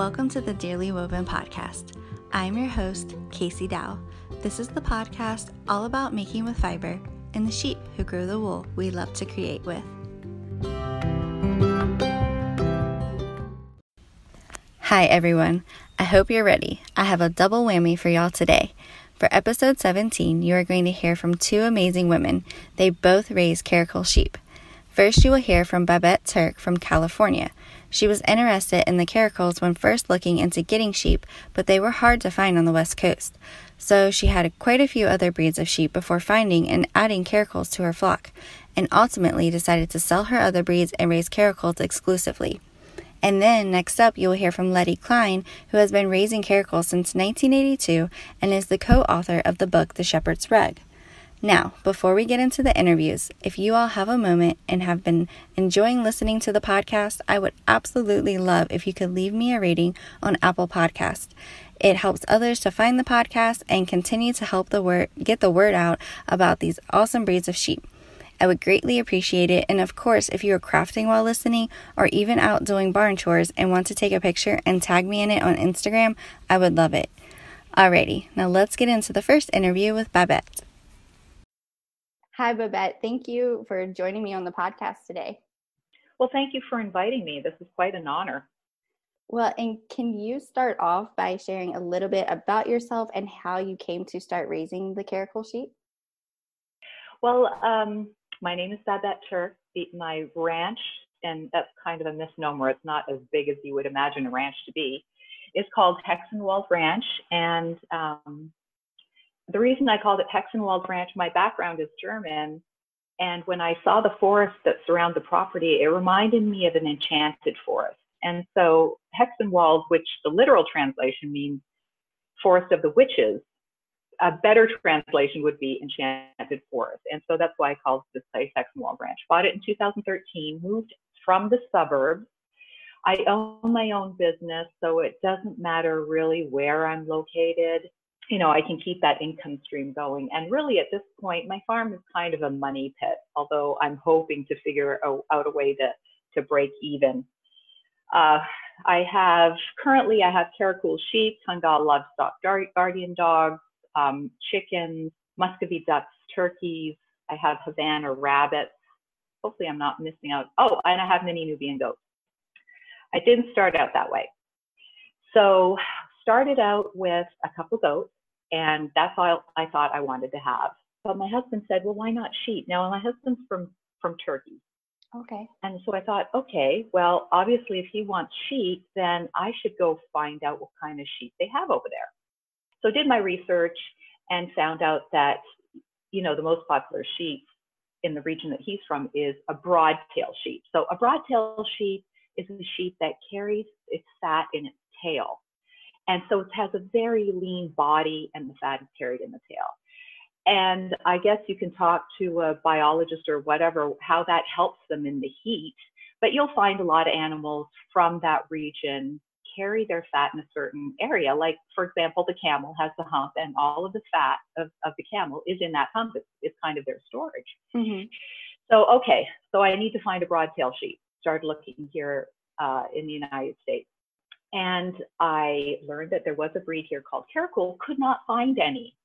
Welcome to the Dearly Woven podcast. I'm your host, Casey Dow. This is the podcast all about making with fiber and the sheep who grow the wool we love to create with. Hi, everyone. I hope you're ready. I have a double whammy for y'all today. For episode 17, you are going to hear from two amazing women. They both raise Karakul sheep. First, you will hear from Babette Turk from California. She was interested in the Karakuls when first looking into getting sheep, but they were hard to find on the west coast. So she had quite a few other breeds of sheep before finding and adding Karakuls to her flock, and ultimately decided to sell her other breeds and raise Karakuls exclusively. And then next up, you will hear from Letty Klein, who has been raising Karakuls since 1982 and is the co author of the book The Shepherd's Rug. Now, before we get into the interviews, if you all have a moment and have been enjoying listening to the podcast, I would absolutely love if you could leave me a rating on Apple Podcast. It helps others to find the podcast and continue to help the word get the word out about these awesome breeds of sheep. I would greatly appreciate it. And of course, if you are crafting while listening or even out doing barn chores and want to take a picture and tag me in it on Instagram, I would love it. Alrighty, now let's get into the first interview with Babette. Hi, Babette. Thank you for joining me on the podcast today. Well, thank you for inviting me. This is quite an honor. Well, and can you start off by sharing a little bit about yourself and how you came to start raising the Karakul sheep? Well, um, my name is Babette Turk. My ranch, and that's kind of a misnomer, it's not as big as you would imagine a ranch to be, is called Hexenwald Ranch. And um, the reason I called it Hexenwald Ranch, my background is German. And when I saw the forest that surround the property, it reminded me of an enchanted forest. And so Hexenwald, which the literal translation means forest of the witches, a better translation would be enchanted forest. And so that's why I called this place Hexenwald Ranch. Bought it in 2013, moved from the suburbs. I own my own business, so it doesn't matter really where I'm located you know, I can keep that income stream going. And really, at this point, my farm is kind of a money pit, although I'm hoping to figure out a way to, to break even. Uh, I have currently I have Karakul sheep, Kangal livestock guardian dogs, um, chickens, Muscovy ducks, turkeys. I have Havana rabbits. Hopefully, I'm not missing out. Oh, and I have mini Nubian goats. I didn't start out that way. So started out with a couple goats and that's all I thought I wanted to have. But my husband said, well, why not sheep? Now, my husband's from, from Turkey. Okay. And so I thought, okay, well, obviously, if he wants sheep, then I should go find out what kind of sheep they have over there. So did my research and found out that, you know, the most popular sheep in the region that he's from is a broadtail sheep. So a broadtail sheep is a sheep that carries its fat in its tail. And so it has a very lean body and the fat is carried in the tail. And I guess you can talk to a biologist or whatever how that helps them in the heat. But you'll find a lot of animals from that region carry their fat in a certain area. Like, for example, the camel has the hump, and all of the fat of, of the camel is in that hump. It's, it's kind of their storage. Mm-hmm. So, okay, so I need to find a broadtail sheep. Started looking here uh, in the United States. And I learned that there was a breed here called Karakul, could not find any.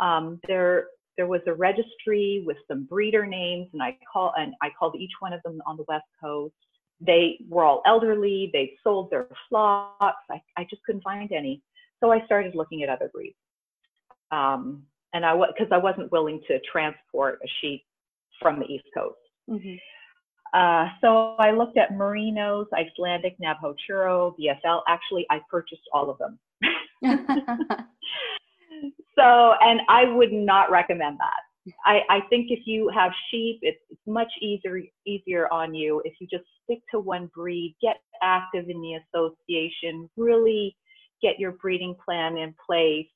Um, there, there was a registry with some breeder names, and I call and I called each one of them on the West Coast. They were all elderly. They sold their flocks. I, I just couldn't find any, so I started looking at other breeds. Um, and I because I wasn't willing to transport a sheep from the East Coast. Mm-hmm. Uh, so I looked at Merinos, Icelandic, Navajo Churro, BFL. Actually, I purchased all of them. so, and I would not recommend that. I, I think if you have sheep, it's, it's much easier easier on you if you just stick to one breed, get active in the association, really get your breeding plan in place,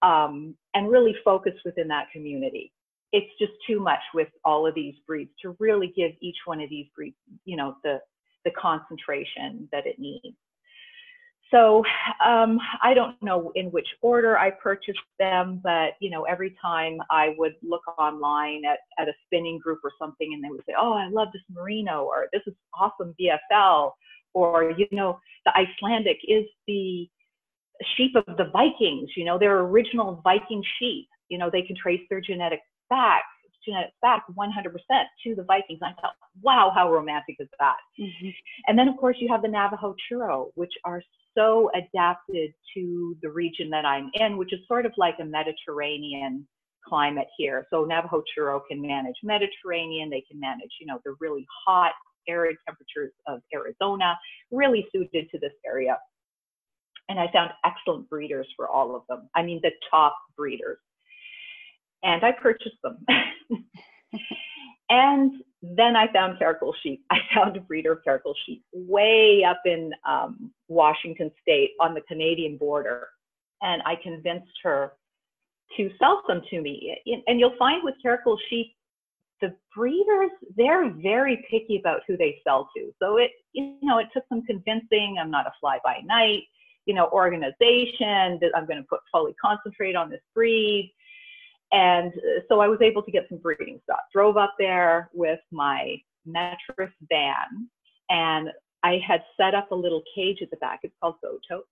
um, and really focus within that community it's just too much with all of these breeds to really give each one of these breeds, you know, the the concentration that it needs. So um, I don't know in which order I purchased them, but you know, every time I would look online at, at a spinning group or something, and they would say, "Oh, I love this merino," or "This is awesome BFL," or you know the Icelandic is the sheep of the Vikings. You know, they're original Viking sheep. You know, they can trace their genetics back genetics back 100% to the Vikings. I thought, wow, how romantic is that? Mm-hmm. And then, of course, you have the Navajo churro, which are so adapted to the region that I'm in, which is sort of like a Mediterranean climate here. So Navajo churro can manage Mediterranean, they can manage, you know, the really hot, arid temperatures of Arizona, really suited to this area. And I found excellent breeders for all of them. I mean, the top breeders. And I purchased them. and then I found Karakul sheep. I found a breeder of Karakul sheep way up in um, Washington State on the Canadian border. And I convinced her to sell some to me. And you'll find with Karakul sheep, the breeders, they're very picky about who they sell to. So it, you know, it took some convincing. I'm not a fly by night, you know, organization I'm going to put fully concentrate on this breed. And so I was able to get some breeding stock. Drove up there with my Metris van and I had set up a little cage at the back. It's called Goto.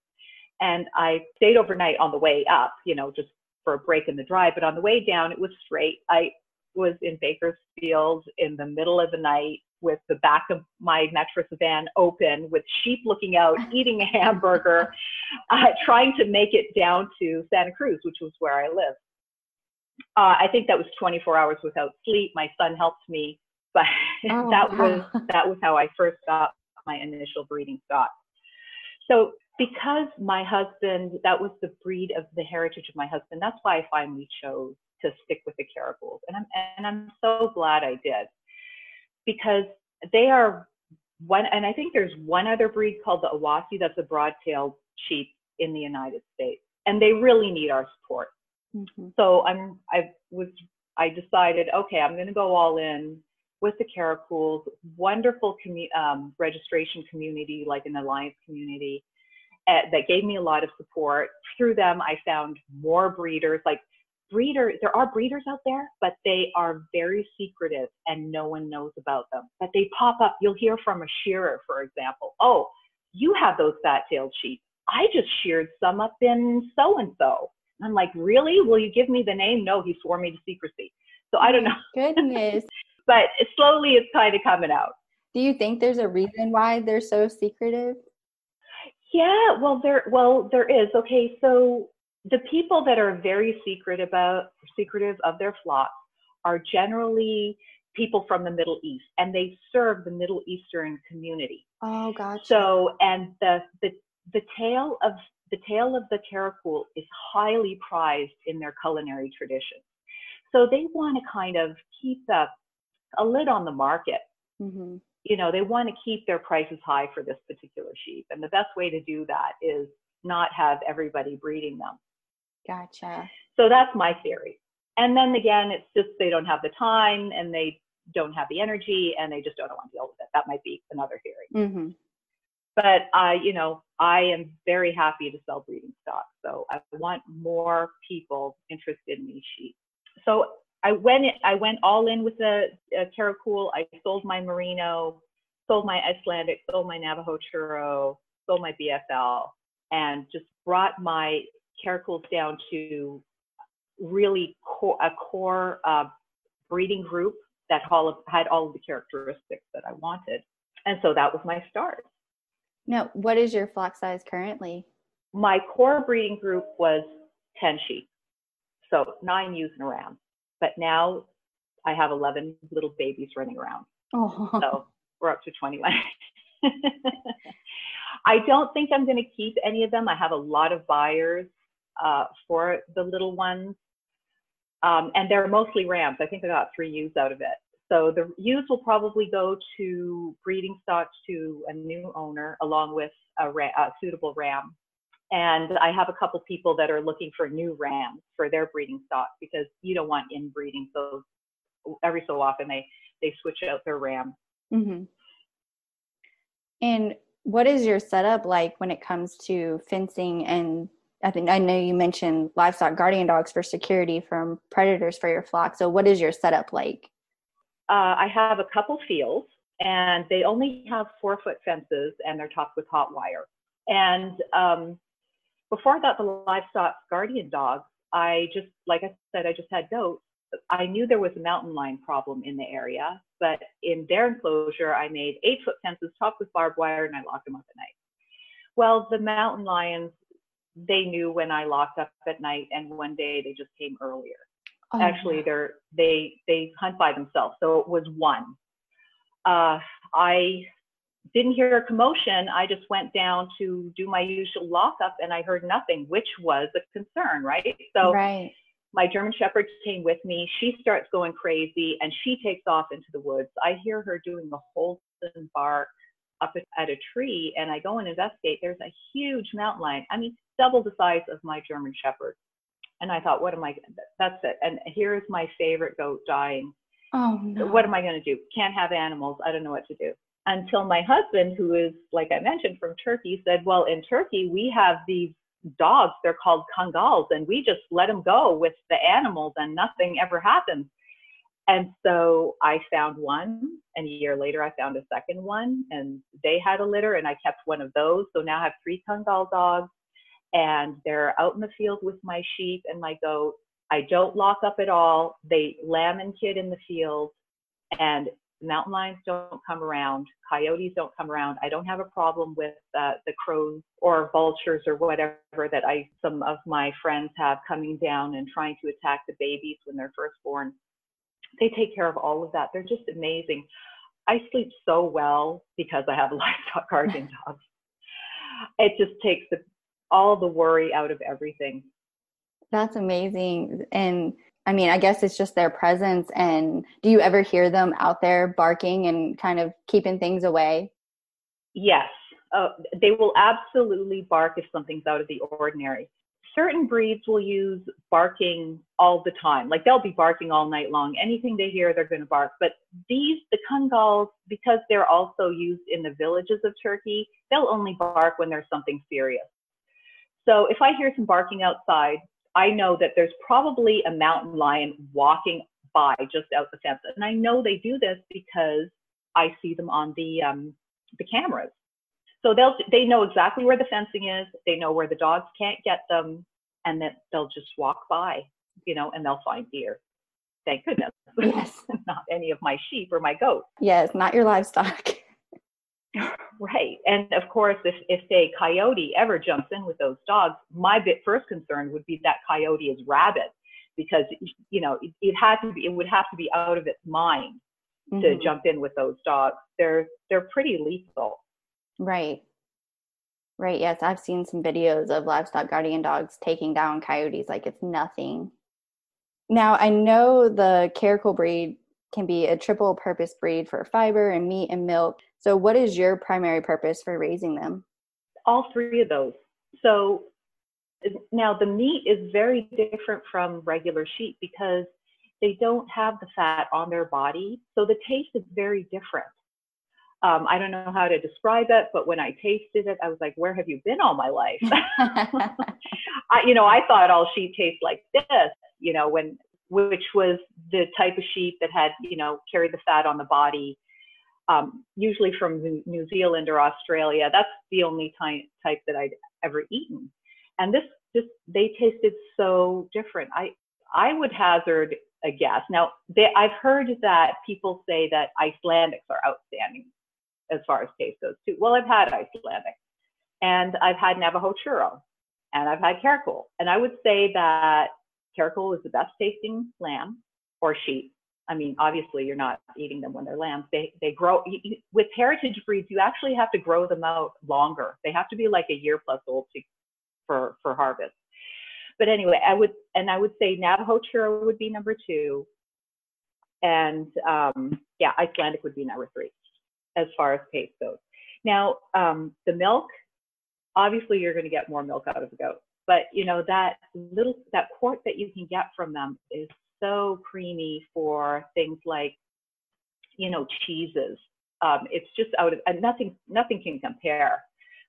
And I stayed overnight on the way up, you know, just for a break in the drive. But on the way down, it was straight. I was in Bakersfield in the middle of the night with the back of my Metris van open with sheep looking out, eating a hamburger, uh, trying to make it down to Santa Cruz, which was where I live. Uh, I think that was 24 hours without sleep. My son helped me, but oh, that wow. was that was how I first got my initial breeding stock. So because my husband, that was the breed of the heritage of my husband. That's why I finally chose to stick with the Karakuls, and I'm and I'm so glad I did because they are one. And I think there's one other breed called the Awassi that's a broad-tailed sheep in the United States, and they really need our support. Mm-hmm. So I'm I was I decided okay I'm going to go all in with the Karakuls, wonderful commu- um, registration community like an alliance community uh, that gave me a lot of support. Through them, I found more breeders. Like breeders, there are breeders out there, but they are very secretive and no one knows about them. But they pop up. You'll hear from a shearer, for example. Oh, you have those fat-tailed sheep. I just sheared some up in so and so. I'm like, really? Will you give me the name? No, he swore me to secrecy. So I don't know. Goodness. but slowly it's kind of coming out. Do you think there's a reason why they're so secretive? Yeah, well there well there is. Okay, so the people that are very secret about secretive of their flocks are generally people from the Middle East and they serve the Middle Eastern community. Oh gotcha. So and the the the tale of the tail of the Karakul is highly prized in their culinary tradition. So they want to kind of keep a, a lid on the market. Mm-hmm. You know, they want to keep their prices high for this particular sheep. And the best way to do that is not have everybody breeding them. Gotcha. So that's my theory. And then again, it's just they don't have the time and they don't have the energy and they just don't want to deal with it. That might be another theory. Mm-hmm but I, you know, I am very happy to sell breeding stock. So I want more people interested in these sheep. So I went, I went all in with the uh, Karakul. I sold my Merino, sold my Icelandic, sold my Navajo Churro, sold my BFL, and just brought my Karakuls down to really a core uh, breeding group that had all of the characteristics that I wanted. And so that was my start. Now, what is your flock size currently? My core breeding group was 10 sheep, so nine ewes and a ram. But now I have 11 little babies running around. Oh. So we're up to 21. I don't think I'm going to keep any of them. I have a lot of buyers uh, for the little ones. Um, and they're mostly rams. I think I got three ewes out of it. So the ewes will probably go to breeding stock to a new owner along with a, a suitable ram. And I have a couple people that are looking for new rams for their breeding stock because you don't want inbreeding. So every so often they they switch out their ram. Mm-hmm. And what is your setup like when it comes to fencing and I think I know you mentioned livestock guardian dogs for security from predators for your flock. So what is your setup like? Uh, I have a couple fields, and they only have four foot fences and they're topped with hot wire. And um, before I got the livestock guardian dogs, I just, like I said, I just had goats. I knew there was a mountain lion problem in the area, but in their enclosure, I made eight foot fences topped with barbed wire and I locked them up at night. Well, the mountain lions, they knew when I locked up at night, and one day they just came earlier. Oh, Actually, they're they they hunt by themselves, so it was one. Uh, I didn't hear a commotion. I just went down to do my usual lockup, and I heard nothing, which was a concern, right? So. Right my German Shepherd came with me. She starts going crazy and she takes off into the woods. I hear her doing the Holston bark up at a tree and I go and investigate. There's a huge mountain lion. I mean, double the size of my German Shepherd. And I thought, what am I? That's it. And here's my favorite goat dying. Oh no. What am I going to do? Can't have animals. I don't know what to do. Until my husband, who is, like I mentioned, from Turkey, said, well, in Turkey, we have these dogs. They're called kangals, and we just let them go with the animals, and nothing ever happens. And so I found one, and a year later I found a second one, and they had a litter, and I kept one of those. So now I have three Kangal dogs, and they're out in the field with my sheep and my goat. I don't lock up at all. They lamb and kid in the field, and mountain lions don't come around, coyotes don't come around. I don't have a problem with uh, the crows or vultures or whatever that I some of my friends have coming down and trying to attack the babies when they're first born. They take care of all of that. They're just amazing. I sleep so well because I have a livestock guardian dog. It just takes the, all the worry out of everything. That's amazing. And I mean, I guess it's just their presence. And do you ever hear them out there barking and kind of keeping things away? Yes, uh, they will absolutely bark if something's out of the ordinary. Certain breeds will use barking all the time. Like they'll be barking all night long. Anything they hear, they're going to bark. But these, the Kangals, because they're also used in the villages of Turkey, they'll only bark when there's something serious. So if I hear some barking outside, I know that there's probably a mountain lion walking by just out the fence. And I know they do this because I see them on the um, the cameras. So they'll they know exactly where the fencing is. They know where the dogs can't get them, and that they'll just walk by, you know, and they'll find deer. Thank goodness. Yes. not any of my sheep or my goats. Yes, not your livestock. Right. And of course, if, if a coyote ever jumps in with those dogs, my bit first concern would be that coyote is rabid because, you know, it, it had to be, it would have to be out of its mind mm-hmm. to jump in with those dogs. They're, they're pretty lethal. Right. Right. Yes. I've seen some videos of livestock guardian dogs taking down coyotes like it's nothing. Now, I know the Karakul breed can be a triple purpose breed for fiber and meat and milk. So, what is your primary purpose for raising them? All three of those. So, now the meat is very different from regular sheep because they don't have the fat on their body. So, the taste is very different. Um, I don't know how to describe it, but when I tasted it, I was like, "Where have you been all my life?" I, you know, I thought all sheep taste like this. You know, when which was the type of sheep that had, you know, carried the fat on the body, um, usually from New Zealand or Australia. That's the only type, type that I'd ever eaten. And this, just they tasted so different. I, I would hazard a guess. Now, they, I've heard that people say that Icelandics are outstanding as far as taste goes too. Well, I've had Icelandic, and I've had Navajo churro, and I've had Karakul. and I would say that Karakul is the best tasting lamb or sheep. I mean, obviously, you're not eating them when they're lambs. They they grow with heritage breeds. You actually have to grow them out longer. They have to be like a year plus old to, for for harvest. But anyway, I would and I would say Navajo churro would be number two, and um, yeah, Icelandic would be number three as far as taste goes. Now, um, the milk, obviously, you're going to get more milk out of the goat but you know that little that quart that you can get from them is so creamy for things like you know cheeses. Um, it's just out of and nothing nothing can compare.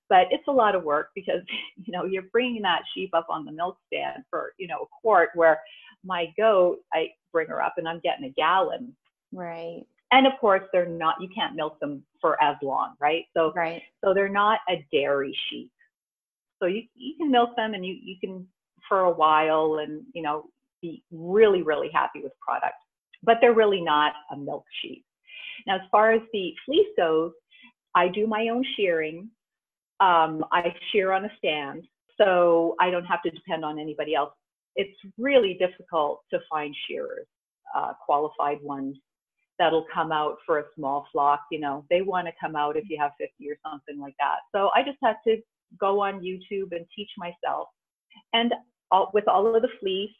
But it's a lot of work because you know you're bringing that sheep up on the milk stand for you know a quart where my goat i bring her up and i'm getting a gallon. Right. And of course they're not you can't milk them for as long right? So right. so they're not a dairy sheep. So you you can milk them and you you can for a while and you know be really really happy with product but they're really not a milk sheep now as far as the fleece goes i do my own shearing um, i shear on a stand so i don't have to depend on anybody else it's really difficult to find shearers uh, qualified ones that'll come out for a small flock. You know, they want to come out if you have 50 or something like that. So I just had to go on YouTube and teach myself. And all, with all of the fleece,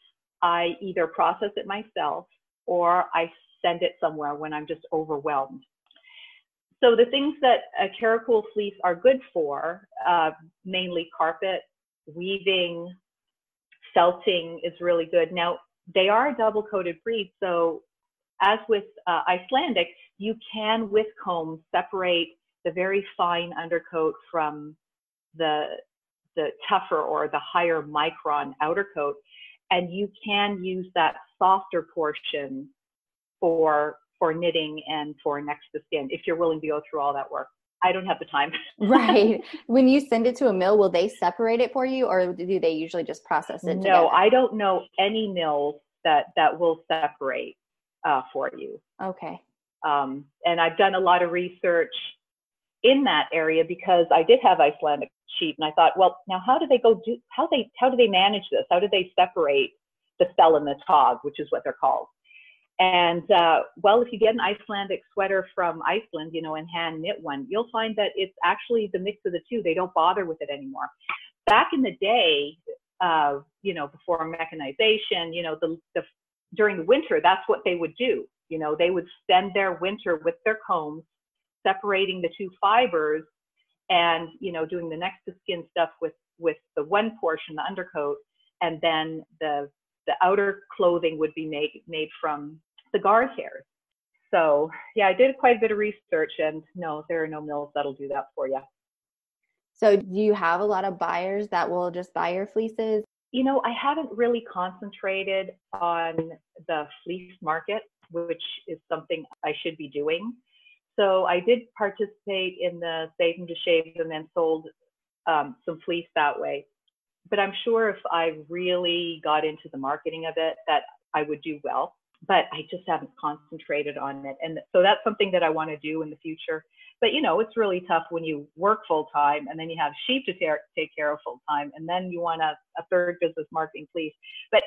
I either process it myself or I send it somewhere when I'm just overwhelmed. So the things that a Karakul fleece are good for, uh, mainly carpet, weaving, felting is really good. Now, they are a double coated breed, so as with uh, Icelandic, you can with comb separate the very fine undercoat from the the tougher or the higher micron outer coat, and you can use that softer portion for for knitting and for next to skin if you're willing to go through all that work. I don't have the time. right. When you send it to a mill, will they separate it for you, or do they usually just process it? No, together? I don't know any mills that that will separate uh, for you. Okay. Um, and I've done a lot of research in that area because I did have Icelandic sheep, and I thought, well, now how do they go do how they how do they manage this? How do they separate the fell and the tog, which is what they're called? And uh, well, if you get an Icelandic sweater from Iceland, you know, and hand knit one, you'll find that it's actually the mix of the two. They don't bother with it anymore. Back in the day, uh, you know, before mechanization, you know, the, the during the winter, that's what they would do. You know, they would spend their winter with their combs, separating the two fibers, and you know, doing the next to skin stuff with with the one portion, the undercoat, and then the the outer clothing would be made made from the guard hairs. So yeah, I did quite a bit of research, and no, there are no mills that'll do that for you. So do you have a lot of buyers that will just buy your fleeces? You know, I haven't really concentrated on the fleece market, which is something I should be doing. So I did participate in the Save Them to Shave and then sold um, some fleece that way. But I'm sure if I really got into the marketing of it, that I would do well. But I just haven't concentrated on it. And so that's something that I want to do in the future. But you know, it's really tough when you work full time and then you have sheep to take, care of full time, and then you want a, a third business marketing, please. But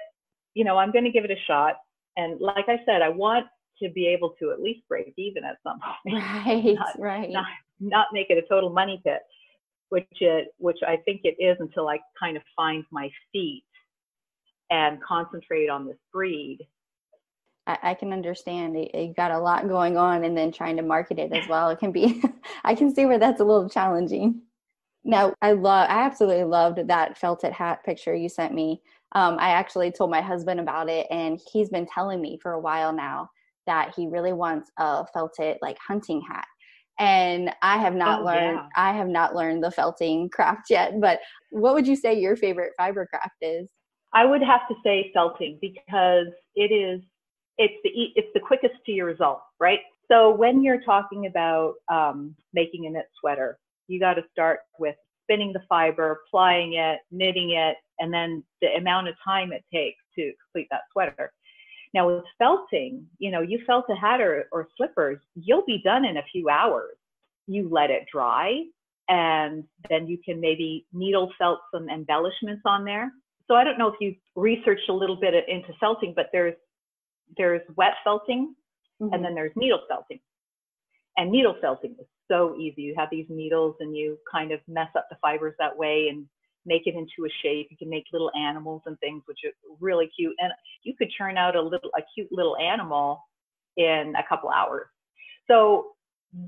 you know, I'm going to give it a shot. And like I said, I want to be able to at least break even at some point. Right, not, right. Not, not make it a total money pit, which it, which I think it is until I kind of find my feet and concentrate on this breed I, I can understand you, you got a lot going on and then trying to market it as well. It can be, I can see where that's a little challenging. Now, I love, I absolutely loved that felted hat picture you sent me. Um, I actually told my husband about it, and he's been telling me for a while now that he really wants a felted like hunting hat. And I have not Oh, learned, yeah. I have not learned the felting craft yet. But what would you say your favorite fiber craft is? I would have to say felting because it is it's the it's the quickest to your result, right? So when you're talking about um, making a knit sweater, you got to start with spinning the fiber, plying it, knitting it, and then the amount of time it takes to complete that sweater. Now with felting, you know, you felt a hat or, or slippers, you'll be done in a few hours. You let it dry, and then you can maybe needle felt some embellishments on there. So I don't know if you researched a little bit into felting, but there's there's wet felting Mhm. and then there's needle felting. And needle felting is so easy. You have these needles and you kind of mess up the fibers that way and make it into a shape. You can make little animals and things, which are really cute. And you could churn out a little, a cute little animal in a couple hours. So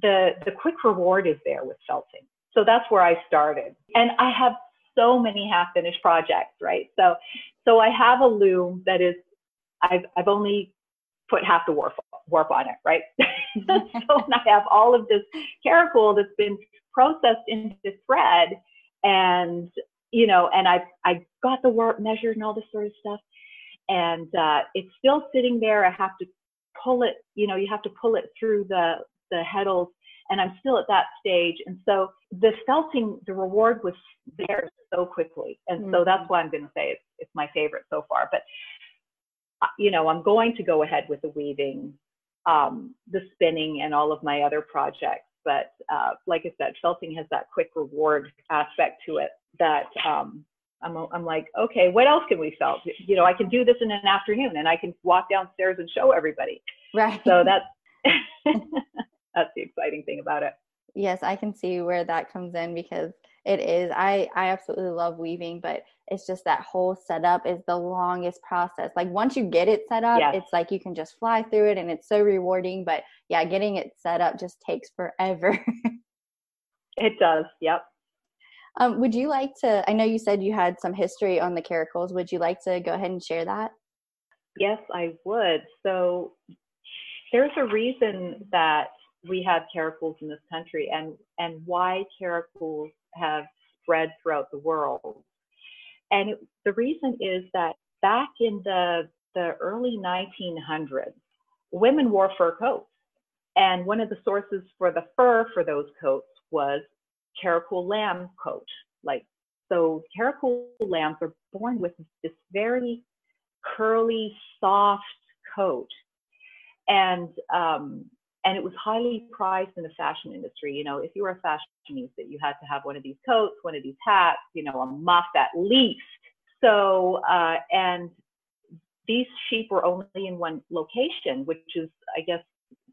the the quick reward is there with felting. So that's where I started. And I have so many half finished projects, right? So so I have a loom that is I've I've only put half the warp warp on it, right? so I have all of this Karakul that's been processed into thread, and you know, and I I got the warp measured and all this sort of stuff, and uh, it's still sitting there. I have to pull it, you know, you have to pull it through the, the heddles and I'm still at that stage. And so the felting, the reward was there so quickly. And mm-hmm. so that's mm-hmm. why I'm going to say it's, it's my favorite so far. But, uh, you know, I'm going to go ahead with the weaving, um, the spinning, and all of my other projects. But uh, like I said, felting has that quick reward aspect to it that um, I'm, I'm like, okay, what else can we sell? You know, I can do this in an afternoon and I can walk downstairs and show everybody. Right. So that's that's the exciting thing about it. Yes, I can see where that comes in because it is. I I absolutely love weaving, but it's just that whole setup is the longest process. Like once you get it set up, yes. it's like you can just fly through it and it's so rewarding, but yeah, getting it set up just takes forever. it does. Yep. Um, would you like to? I know you said you had some history on the Karakuls. Would you like to go ahead and share that? Yes, I would. So there's a reason that we have Karakuls in this country and, and why Karakuls have spread throughout the world. And it, the reason is that back in the, the early 1900s, women wore fur coats. And one of the sources for the fur for those coats was Karakul lamb coat. Like, so Karakul lambs are born with this very curly, soft coat. And um, and it was highly prized in the fashion industry. You know, if you were a fashionista, you had to have one of these coats, one of these hats, you know, a muff at least. So, uh, and these sheep were only in one location, which is, I guess,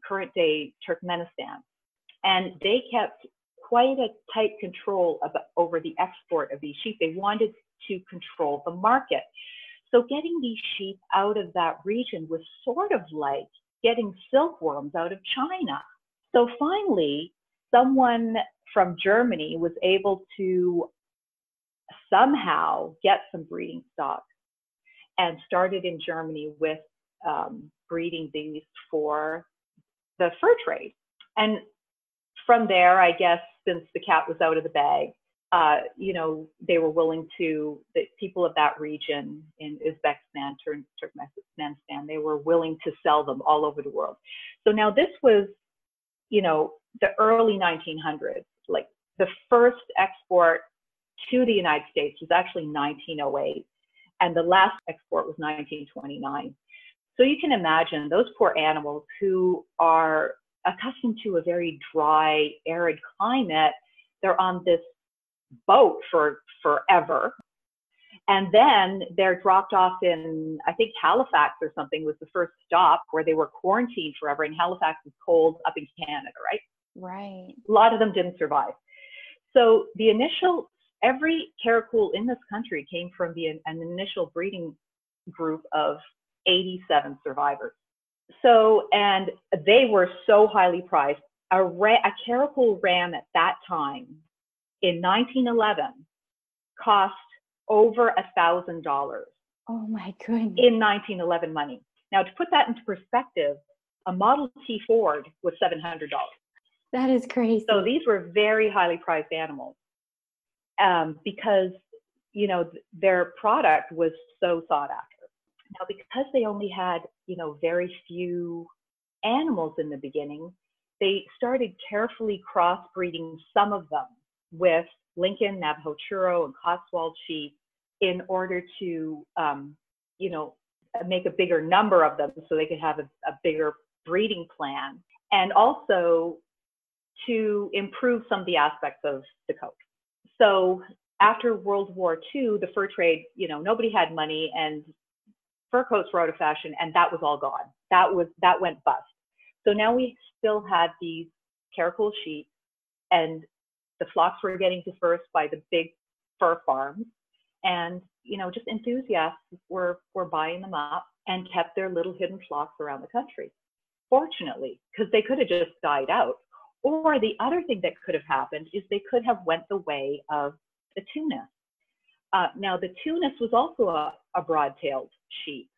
current day Turkmenistan. And they kept quite a tight control about, over the export of these sheep. They wanted to control the market. So getting these sheep out of that region was sort of like getting silkworms out of China. So finally, someone from Germany was able to somehow get some breeding stock and started in Germany with um, breeding these for the fur trade. And from there, I guess, since the cat was out of the bag, uh, you know, they were willing to, the people of that region in Uzbekistan, Turkmenistan, they were willing to sell them all over the world. So now this was, you know, the early 1900s. Like the first export to the United States was actually 1908, and the last export was 1929. So you can imagine those poor animals who are accustomed to a very dry, arid climate. They're on this boat for forever. And then they're dropped off in, I think Halifax or something was the first stop where they were quarantined forever. And Halifax is cold up in Canada, right? Right. A lot of them didn't survive. So the initial, every Karakul in this country came from the, an initial breeding group of 87 survivors. So, and they were so highly prized. A, ra- a Karakul ram at that time in 1911 cost over a thousand dollars. Oh my goodness. In 1911 money. Now to put that into perspective, a Model T Ford was $700. That is crazy. So these were very highly prized animals um, because, you know, their product was so sought after. Now, because they only had, you know, very few animals in the beginning, they started carefully crossbreeding some of them with Lincoln, Navajo Churro, and Cotswold sheep in order to, um, you know, make a bigger number of them so they could have a, a bigger breeding plan, and also to improve some of the aspects of the coat. So after World War II, the fur trade, you know, nobody had money and fur coats were out of fashion and that was all gone. That was that went bust. So now we still had these Karakul sheep and the flocks were getting dispersed by the big fur farms and you know just enthusiasts were were buying them up and kept their little hidden flocks around the country fortunately because they could have just died out or the other thing that could have happened is they could have went the way of the Tunis uh, now the Tunis was also a, a broad-tailed sheep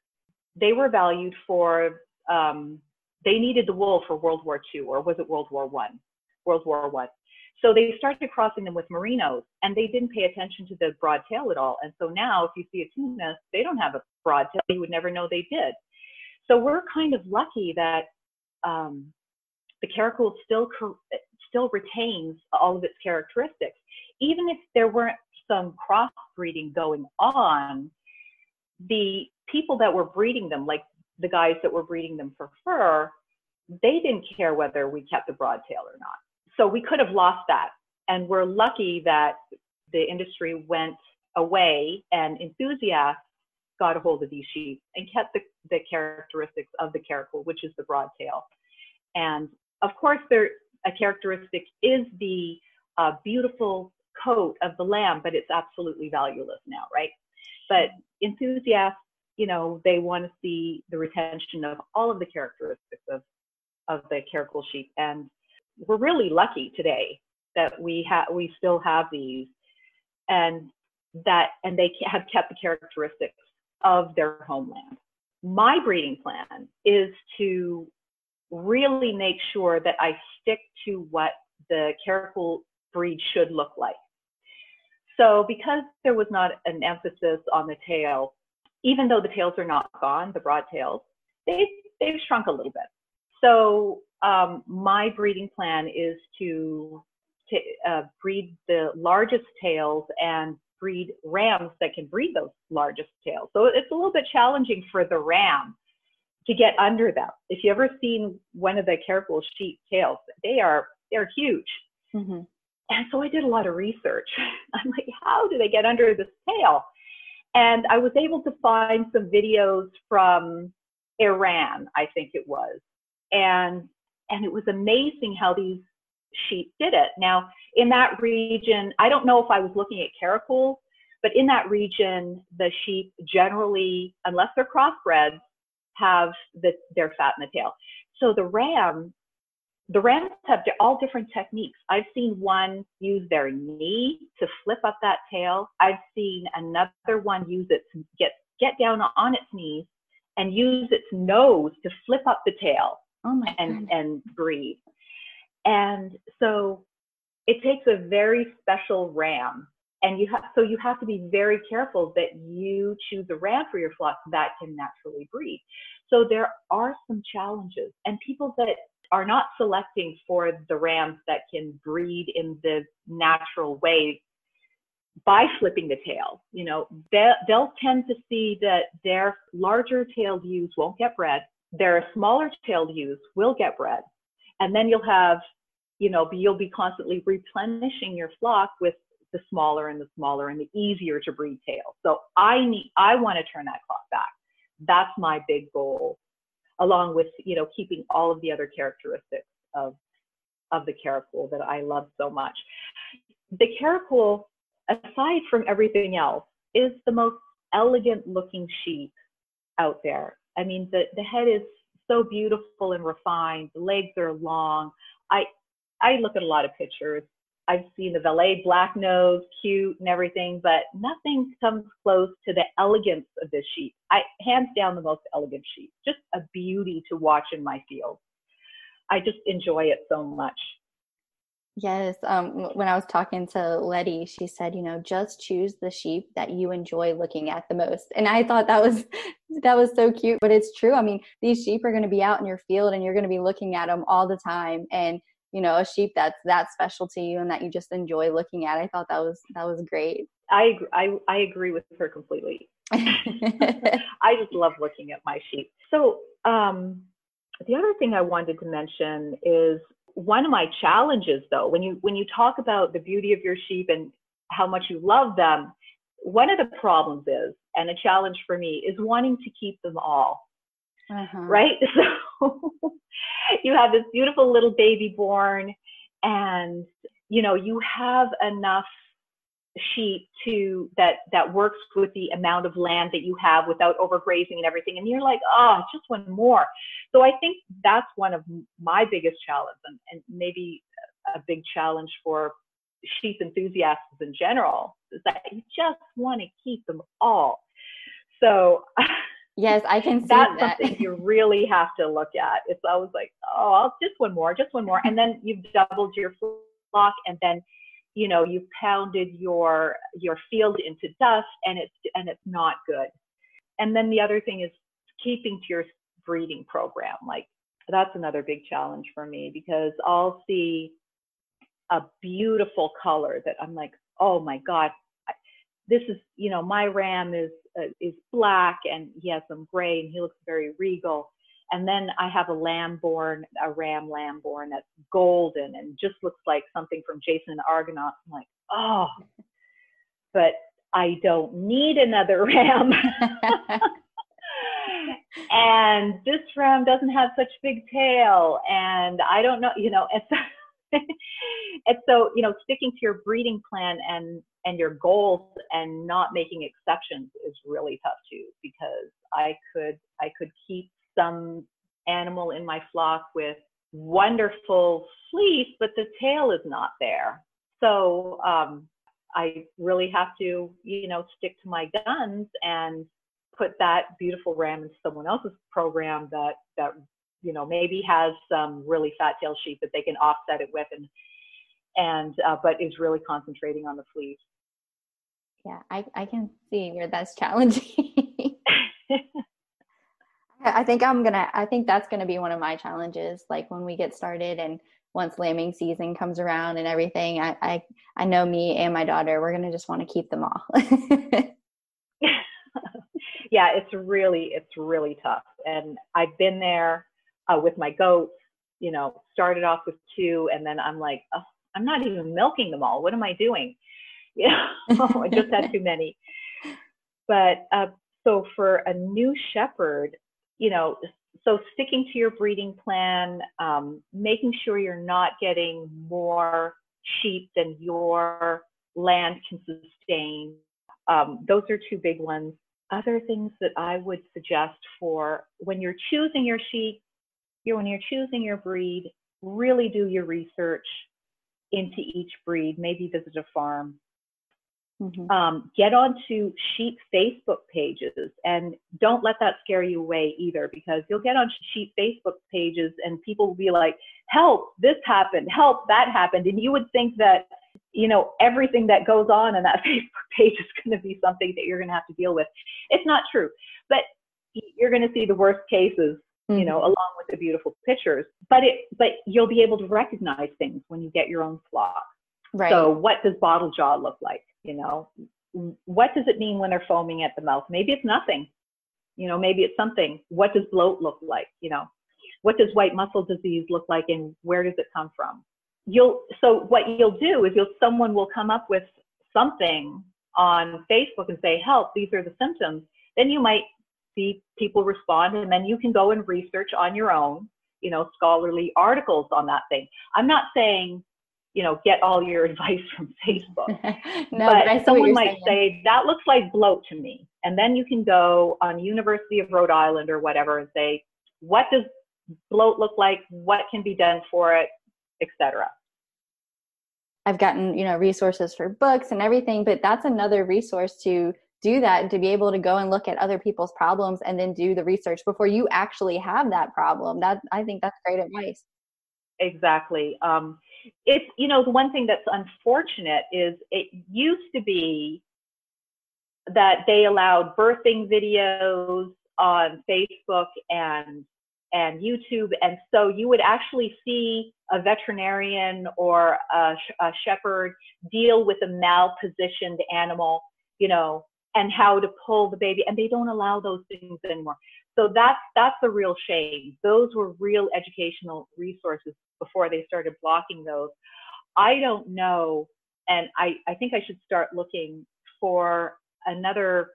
they were valued for um, they needed the wool for world war ii or was it world war one world war one so they started crossing them with merinos and they didn't pay attention to the broad tail at all. And so now if you see a tuna, they don't have a broad tail. You would never know they did. So we're kind of lucky that um, the Karakul still still retains all of its characteristics, even if there weren't some crossbreeding going on. The people that were breeding them, like the guys that were breeding them for fur, they didn't care whether we kept the broad tail or not. So we could have lost that. And we're lucky that the industry went away and enthusiasts got a hold of these sheep and kept the, the characteristics of the Karakul, which is the broad tail. And of course, there a characteristic is the uh, beautiful coat of the lamb, but it's absolutely valueless now, right? But enthusiasts, you know, they want to see the retention of all of the characteristics of of the Karakul sheep, and we're really lucky today that we have we still have these, and that and they have kept the characteristics of their homeland. My breeding plan is to really make sure that I stick to what the Karakul breed should look like. So because there was not an emphasis on the tail, even though the tails are not gone, the broad tails, they, they've shrunk a little bit. So um, my breeding plan is to, to uh, breed the largest tails and breed rams that can breed those largest tails. So it's a little bit challenging for the ram to get under them. If you ever seen one of the Karakul sheep tails, they are they're huge. Mm-hmm. And so I did a lot of research. I'm like, how do they get under this tail? And I was able to find some videos from Iran, I think it was. And and it was amazing how these sheep did it. Now, in that region, I don't know if I was looking at Karakul, but in that region, the sheep generally, unless they're crossbred, have the, their fat in the tail. So the ram, the rams have all different techniques. I've seen one use their knee to flip up that tail. I've seen another one use it to get get down on its knees and use its nose to flip up the tail oh and and breathe. And so it takes a very special ram and you have so you have to be very careful that you choose a ram for your flock that can naturally breed so there are some challenges and people that are not selecting for the rams that can breed in the natural way by flipping the tail you know they'll, they'll tend to see that their larger tailed ewes won't get bred their smaller tailed ewes will get bred and then you'll have you know you'll be constantly replenishing your flock with the smaller and the smaller and the easier to breed tails. So I need, I want to turn that clock back. That's my big goal, along with, you know, keeping all of the other characteristics of, of the Karakul that I love so much. The Karakul, aside from everything else, is the most elegant looking sheep out there. I mean, the, the head is so beautiful and refined. The legs are long. I, I look at a lot of pictures I've seen the Valais Blacknose, cute and everything, but nothing comes close to the elegance of this sheep. I hands down the most elegant sheep. Just a beauty to watch in my field. I just enjoy it so much. Yes. Um, when I was talking to Letty, she said, you know, just choose the sheep that you enjoy looking at the most. And I thought that was that was so cute, but it's true. I mean, these sheep are going to be out in your field and you're going to be looking at them all the time. And you know a sheep that's that special to you and that you just enjoy looking at. I thought that was that was great. I i, I agree with her completely. I just love looking at my sheep. So um, the other thing i wanted to mention is one of my challenges though when you when you talk about the beauty of your sheep and how much you love them one of the problems is and a challenge for me is wanting to keep them all. Uh-huh. right? So you have this beautiful little baby born and you know you have enough sheep to that that works with the amount of land that you have without overgrazing and everything. And you're like oh just one more. So i think that's one of my biggest challenges and, and maybe a big challenge for sheep enthusiasts in general is that you just want to keep them all. So Yes, I can see That's that. something you really have to look at. It's always like, oh, I'll, just one more, just one more, and then you've doubled your flock, and then, you know, you've pounded your your field into dust, and it's and it's not good. And then the other thing is keeping to your breeding program. Like that's another big challenge for me because I'll see a beautiful color that I'm like, oh my god, this is you know my ram is uh, is black and he has some gray and he looks very regal. And then I have a lamb born, a ram lamb born that's golden and just looks like something from Jason and Argonaut. I'm like, oh, but I don't need another ram. and this ram doesn't have such big tail and I don't know, you know, so, and so, you know, sticking to your breeding plan and and your goals and not making exceptions is really tough too because I could I could keep some animal in my flock with wonderful fleece, but the tail is not there. So um, I really have to, you know, stick to my guns and put that beautiful ram in someone else's program that that you know maybe has some really fat tail sheep that they can offset it with and and uh, but is really concentrating on the fleece. Yeah, I I can see where that's challenging. I think I'm gonna. I think that's gonna be one of my challenges. Like when we get started and once lambing season comes around and everything, I I, I know me and my daughter, we're gonna just want to keep them all. yeah, it's really it's really tough, and I've been there uh, with my goats. You know, started off with two, and then I'm like, oh, I'm not even milking them all. What am I doing? Yeah, I just had too many. But uh, so for a new shepherd, you know, so sticking to your breeding plan, um, making sure you're not getting more sheep than your land can sustain. Um, those are two big ones. Other things that I would suggest for when you're choosing your sheep, you when you're choosing your breed, really do your research into each breed. Maybe visit a farm Mm-hmm. Um, get onto sheep Facebook pages and don't let that scare you away either because you'll get on sheep Facebook pages and people will be like, help, this happened, help, that happened. And you would think that, you know, everything that goes on in that Facebook page is going to be something that you're going to have to deal with. It's not true, but you're going to see the worst cases, mm-hmm. you know, along with the beautiful pictures, but it, but you'll be able to recognize things when you get your own flock. Right. So what does bottle jaw look like? You know, what does it mean when they're foaming at the mouth? Maybe it's nothing. You know, maybe it's something. What does bloat look like? You know, what does white muscle disease look like and where does it come from? You'll so what you'll do is you'll someone will come up with something on Facebook and say, help, these are the symptoms. Then you might see people respond and then you can go and research on your own, you know, scholarly articles on that thing. I'm not saying you know, get all your advice from Facebook. no, but, but someone might saying. say, that looks like bloat to me. And then you can go on University of Rhode Island or whatever and say, what does bloat look like? What can be done for it, etc. I've gotten, you know, resources for books and everything, but that's another resource to do that and to be able to go and look at other people's problems and then do the research before you actually have that problem. That I think that's great advice. Exactly. Um, it's you know the one thing that's unfortunate is it used to be that they allowed birthing videos on Facebook and and YouTube, and so you would actually see a veterinarian or a, a shepherd deal with a malpositioned animal, you know, and how to pull the baby, and they don't allow those things anymore. So that's that's a real shame. Those were real educational resources before they started blocking those. I don't know, and I, I think I should start looking for another,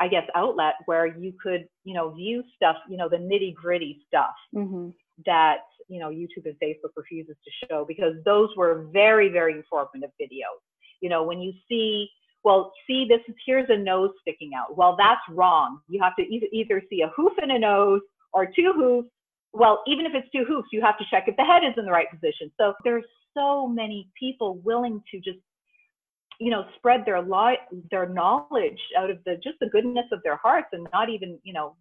I guess, outlet where you could, you know, view stuff, you know, the nitty gritty stuff mm-hmm. that, you know, YouTube and Facebook refuses to show because those were very, very informative videos. You know, when you see, well, see, this is, here's a nose sticking out. Well, that's wrong. You have to either, either see a hoof and a nose or two hoofs well, even if it's two hoops, you have to check if the head is in the right position. So there's so many people willing to just, you know, spread their li- their knowledge out of the just the goodness of their hearts and not even, you know,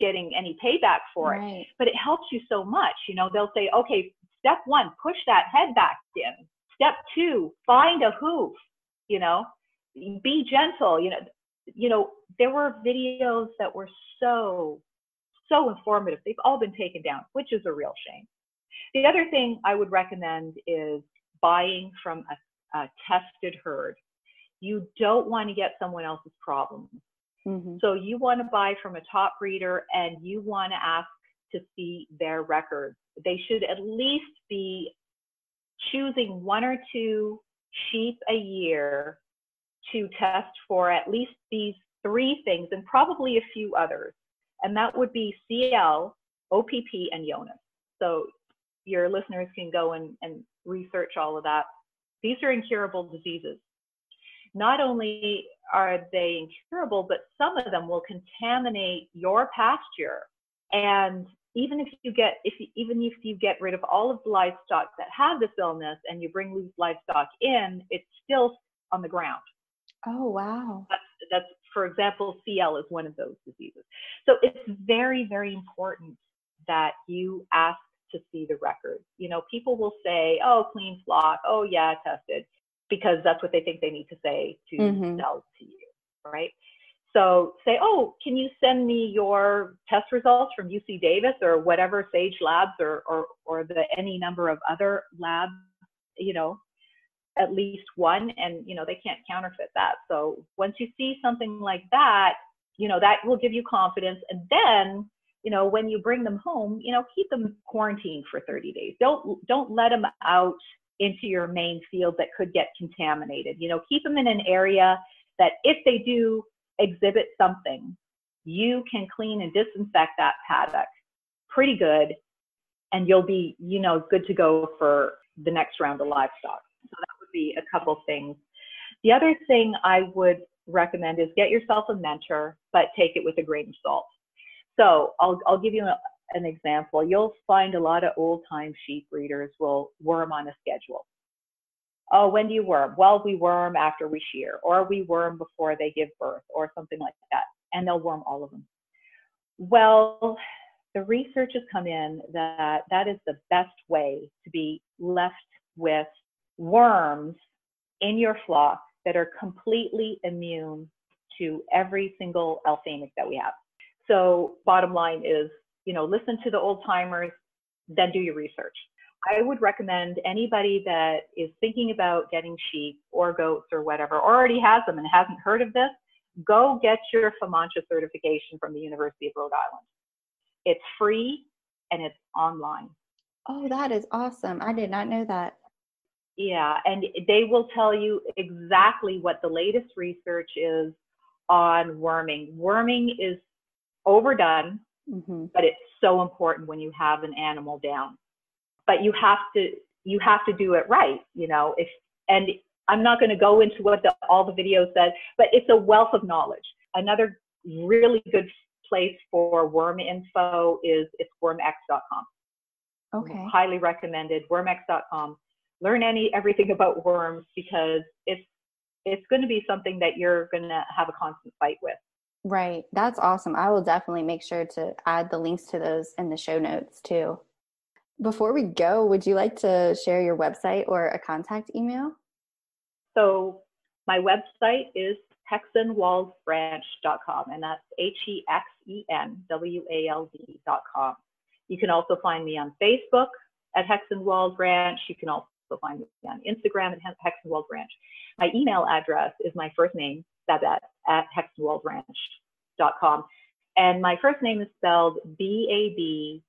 getting any payback for right. it. But it helps you so much. You know, they'll say, okay, step one, push that head back in. Step two, find a hoof. You know, be gentle. You know, you know, there were videos that were so so informative. They've all been taken down, which is a real shame. The other thing I would recommend is buying from a, a tested herd. You don't want to get someone else's problems. Mm-hmm. So you want to buy from a top breeder and you want to ask to see their records. They should at least be choosing one or two sheep a year to test for at least these three things and probably a few others. And that would be CL, OPP, and Johne's. So your listeners can go and, and research all of that. These are incurable diseases. Not only are they incurable, but some of them will contaminate your pasture. And even if you get if you, even if you get rid of all of the livestock that have this illness and you bring loose livestock in, it's still on the ground. Oh wow. That's, that's for example, CL is one of those diseases. So it's very very important that you ask to see the records. You know, people will say, "Oh, clean flock. Oh yeah, tested," because that's what they think they need to say to mm-hmm. sell to you, right? So say, oh, can you send me your test results from UC Davis or whatever Sage Labs or or or the any number of other labs, you know, at least one, and you know they can't counterfeit that. So once you see something like that, you know that will give you confidence, and then you know when you bring them home, you know keep them quarantined for 30 days. Don't don't let them out into your main field that could get contaminated. You know keep them in an area that if they do exhibit something, you can clean and disinfect that paddock pretty good and you'll be, you know, good to go for the next round of livestock. So that be a couple things. The other thing I would recommend is get yourself a mentor, but take it with a grain of salt. So I'll, I'll give you a, an example. You'll find a lot of old time sheep breeders will worm on a schedule. Oh, when do you worm? Well, we worm after we shear, or we worm before they give birth, or something like that. And they'll worm all of them. Well, the research has come in that that is the best way to be left with worms in your flock that are completely immune to every single alphanic that we have. So, bottom line is, you know, listen to the old timers, then do your research. I would recommend anybody that is thinking about getting sheep or goats or whatever, or already has them and hasn't heard of this, go get your FAMACHA certification from the University of Rhode Island. It's free and it's online. Oh, that is awesome. I did not know that. Yeah, and they will tell you exactly what the latest research is on worming. Worming is overdone, mm-hmm. but it's so important when you have an animal down. But you have to you have to do it right you know if and i'm not going to go into what the, all the videos said but it's a wealth of knowledge. Another really good place for worm info is it's wormx.com okay. Highly recommended wormx.com learn any everything about worms because it's it's going to be something that you're going to have a constant fight with right that's awesome i will definitely make sure to add the links to those in the show notes too before we go, would you like to share your website or a contact email? So my website is hexenwaldbranch.com, and that's H-E-X-E-N-W-A-L-D.com. You can also find me on Facebook at Hexenwald Branch. You can also find me on Instagram at Hexenwald Branch. My email address is my first name, Babette, at hexenwaldbranch.com. And my first name is spelled B-A-B-E-T-T-E.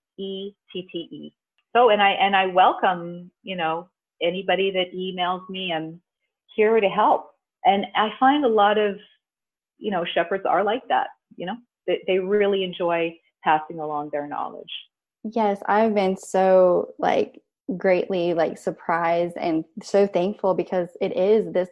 So, and I and I welcome, you know, anybody that emails me. I'm here to help. And I find a lot of, you know, shepherds are like that. You know, they, they really enjoy passing along their knowledge. Yes, I've been so like greatly like surprised and so thankful because it is this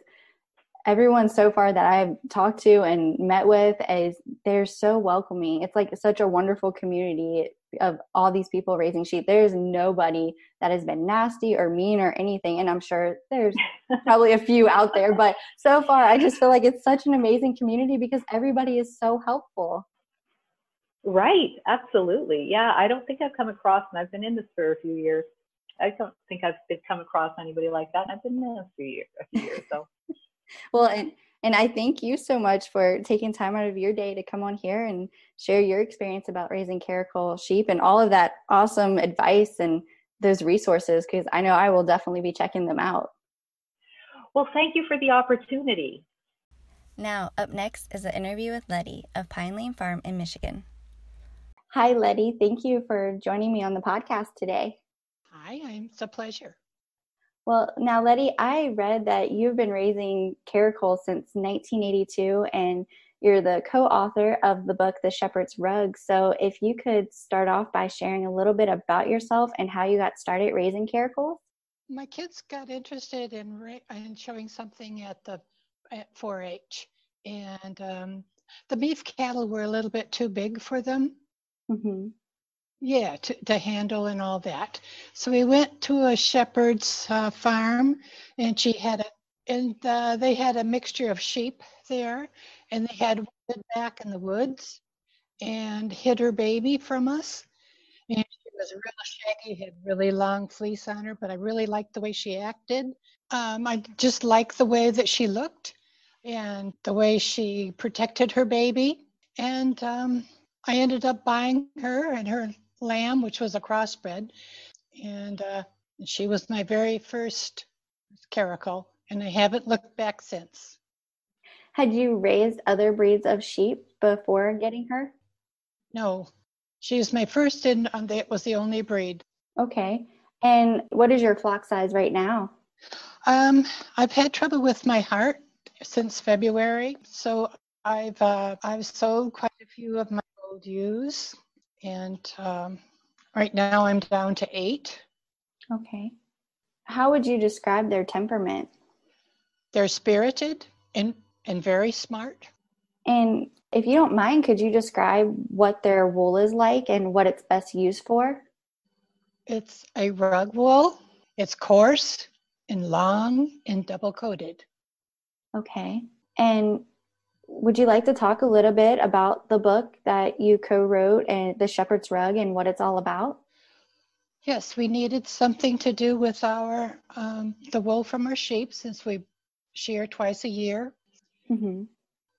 everyone so far that I've talked to and met with is they're so welcoming. It's like such a wonderful community of all these people raising sheep. There's nobody that has been nasty or mean or anything. And I'm sure there's probably a few out there, but so far I just feel like it's such an amazing community because everybody is so helpful. Right, absolutely. Yeah, I don't think I've come across, and I've been in this for a few years. I don't think I've come across anybody like that. And I've been there for a few years, a few years so well, and And I thank you so much for taking time out of your day to come on here and share your experience about raising Karakul sheep and all of that awesome advice and those resources because I know I will definitely be checking them out. Well, thank you for the opportunity. Now, up next is an interview with Letty of Pine Lane Farm in Michigan. Hi, Letty. Thank you for joining me on the podcast today. Hi, it's a pleasure. Well, now, Letty, I read that you've been raising Karakul since 1982 and you're the co author of the book, The Shepherd's Rug. So, if you could start off by sharing a little bit about yourself and how you got started raising Karakuls. My kids got interested in, ra- in showing something at the at 4 H, and um, the beef cattle were a little bit too big for them. Mm-hmm yeah to, to handle and all that. So we went to a shepherd's uh, farm and she had a and uh, they had a mixture of sheep there and they had back in the woods and hid her baby from us. And she was real shaggy had really long fleece on her but i really liked the way she acted. Um, i just liked the way that she looked and the way she protected her baby. And um, i ended up buying her and her lamb, which was a crossbred. And uh, she was my very first Karakul, and I haven't looked back since. Had you raised other breeds of sheep before getting her? No, she's my first, and um, that was the only breed. Okay. And what is your flock size right now? Um, I've had trouble with my heart since February, so I've uh, I've sold quite a few of my old ewes and um, right now I'm down to eight. Okay. How would you describe their temperament? They're spirited and, and very smart. And if you don't mind, could you describe what their wool is like and what it's best used for? It's a rug wool. It's coarse and long and double coated. Okay. And would you like to talk a little bit about the book that you co-wrote and the shepherd's rug and what it's all about? Yes we needed something to do with our um, the wool from our sheep since we shear twice a year. Mm-hmm.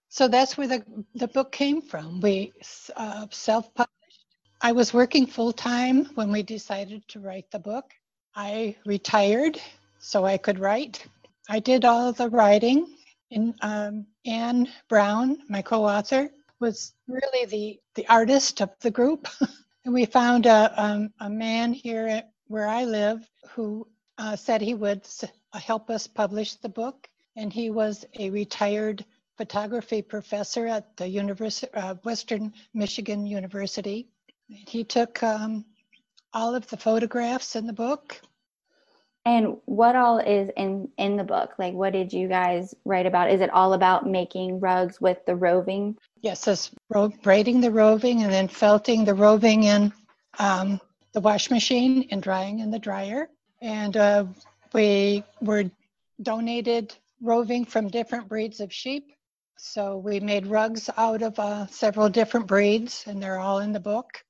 so that's where the, the book came from. We uh, self-published. I was working full-time when we decided to write the book. I retired so i could write. I did all the writing and um, Anne Brown, my co-author, was really the, the artist of the group. and we found a, um, a man here at, where I live who uh, said he would help us publish the book. And he was a retired photography professor at the University, uh, Western Michigan University. He took um, all of the photographs in the book and what all is in in the book? Like, what did you guys write about? Is it all about making rugs with the roving? Yes, it's ro- braiding the roving and then felting the roving in um, the wash machine and drying in the dryer. And uh, we were donated roving from different breeds of sheep. So we made rugs out of uh, several different breeds, and they're all in the book.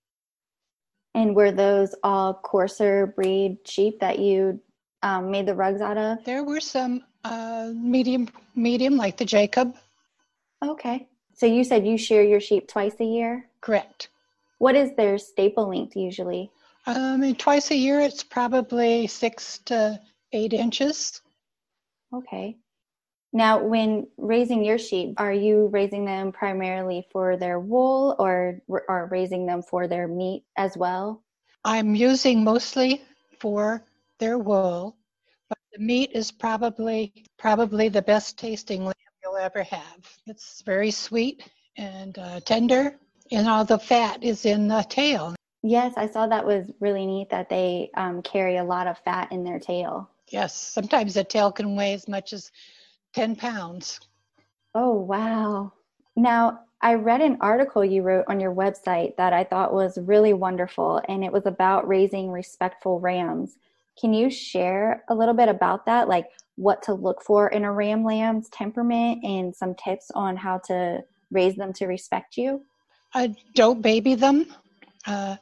And were those all coarser breed sheep that you um, made the rugs out of? There were some uh, medium, medium like the Jacob. Okay. So you said you shear your sheep twice a year? Correct. What is their staple length usually? Um, twice a year, it's probably six to eight inches. Okay. Now, when raising your sheep, are you raising them primarily for their wool or are raising them for their meat as well? I'm using mostly for their wool, but the meat is probably probably the best tasting lamb you'll ever have. It's very sweet and uh, tender, and all the fat is in the tail. Yes, I saw that was really neat that they um, carry a lot of fat in their tail. Yes, sometimes the tail can weigh as much as 10 pounds. Oh, wow. Now, I read an article you wrote on your website that I thought was really wonderful, and it was about raising respectful rams. Can you share a little bit about that? Like what to look for in a ram lamb's temperament and some tips on how to raise them to respect you? Uh, don't baby them. Uh,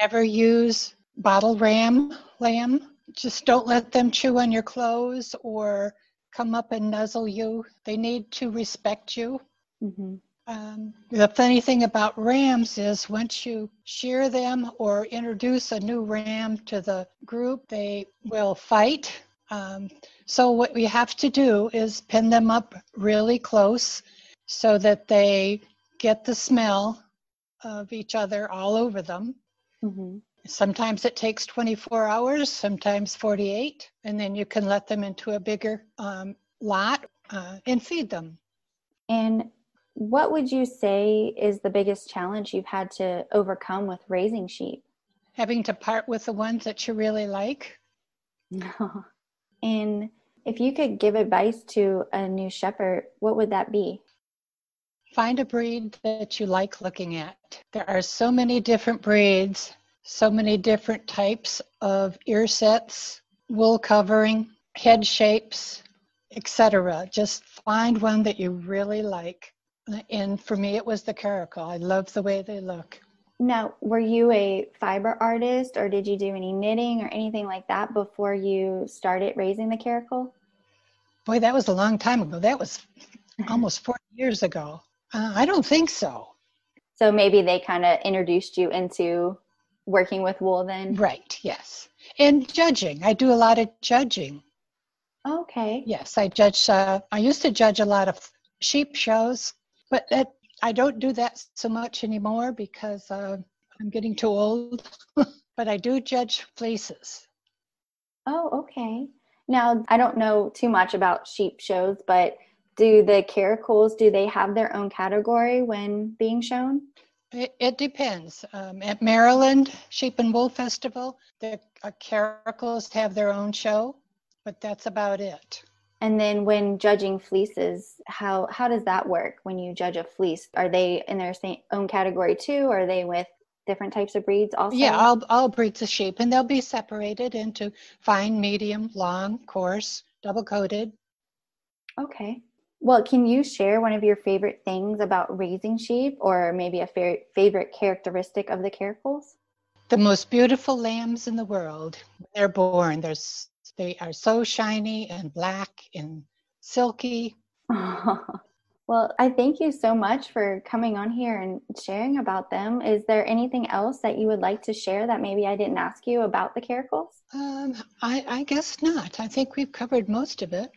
never use bottle ram lamb. Just don't let them chew on your clothes or come up and nuzzle you. They need to respect you. Mm-hmm. Um, the funny thing about rams is once you shear them or introduce a new ram to the group, they will fight. Um, so what we have to do is pin them up really close so that they get the smell of each other all over them. Mm-hmm. Sometimes it takes 24 hours, sometimes 48, and then you can let them into a bigger um, lot uh, and feed them. And what would you say is the biggest challenge you've had to overcome with raising sheep? Having to part with the ones that you really like. and if you could give advice to a new shepherd, what would that be? Find a breed that you like looking at. There are so many different breeds, so many different types of ear sets, wool covering, head shapes, etc. Just find one that you really like and for me it was the Karakul. I love the way they look. Now were you a fiber artist or did you do any knitting or anything like that before you started raising the Karakul? Boy that was a long time ago. That was almost 40 years ago. Uh, i don't think so. So maybe they kind of introduced you into working with wool then? Right yes. And judging. I do a lot of judging. Okay. Yes i judge uh, i used to judge a lot of sheep shows but that, I don't do that so much anymore because uh, I'm getting too old. but I do judge fleeces. Oh, okay. Now, I don't know too much about sheep shows, but do the Karakuls do they have their own category when being shown? It, it depends. Um, at Maryland Sheep and Wool Festival, the uh, Karakuls have their own show, but that's about it. And then when judging fleeces, how how does that work when you judge a fleece? Are they in their own category too? Or are they with different types of breeds also? Yeah, all, all breeds of sheep, and they'll be separated into fine, medium, long, coarse, double coated. Okay. Well, can you share one of your favorite things about raising sheep or maybe a fa- favorite characteristic of the Karakuls? The most beautiful lambs in the world. When they're born, there's they are so shiny and black and silky. well, I thank you so much for coming on here and sharing about them. Is there anything else that you would like to share that maybe I didn't ask you about the Karakuls? Um, I, I guess not. I think we've covered most of it.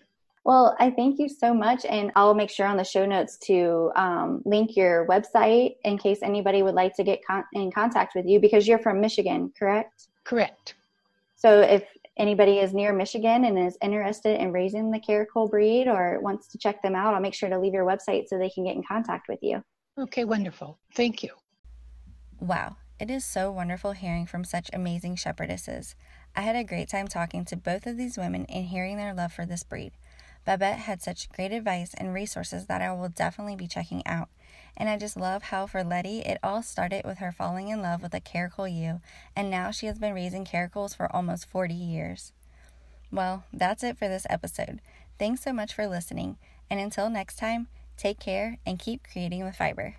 Well, I thank you so much, and I'll make sure on the show notes to um, link your website in case anybody would like to get con- in contact with you because you're from Michigan, correct? Correct. So if anybody is near Michigan and is interested in raising the Karakul breed or wants to check them out, I'll make sure to leave your website so they can get in contact with you. Okay, wonderful. Thank you. Wow, it is so wonderful hearing from such amazing shepherdesses. I had a great time talking to both of these women and hearing their love for this breed. Babette had such great advice and resources that I will definitely be checking out. And I just love how for Letty, it all started with her falling in love with a Karakul ewe, and now she has been raising Karakuls for almost 40 years. Well, that's it for this episode. Thanks so much for listening, and until next time, take care and keep creating with fiber.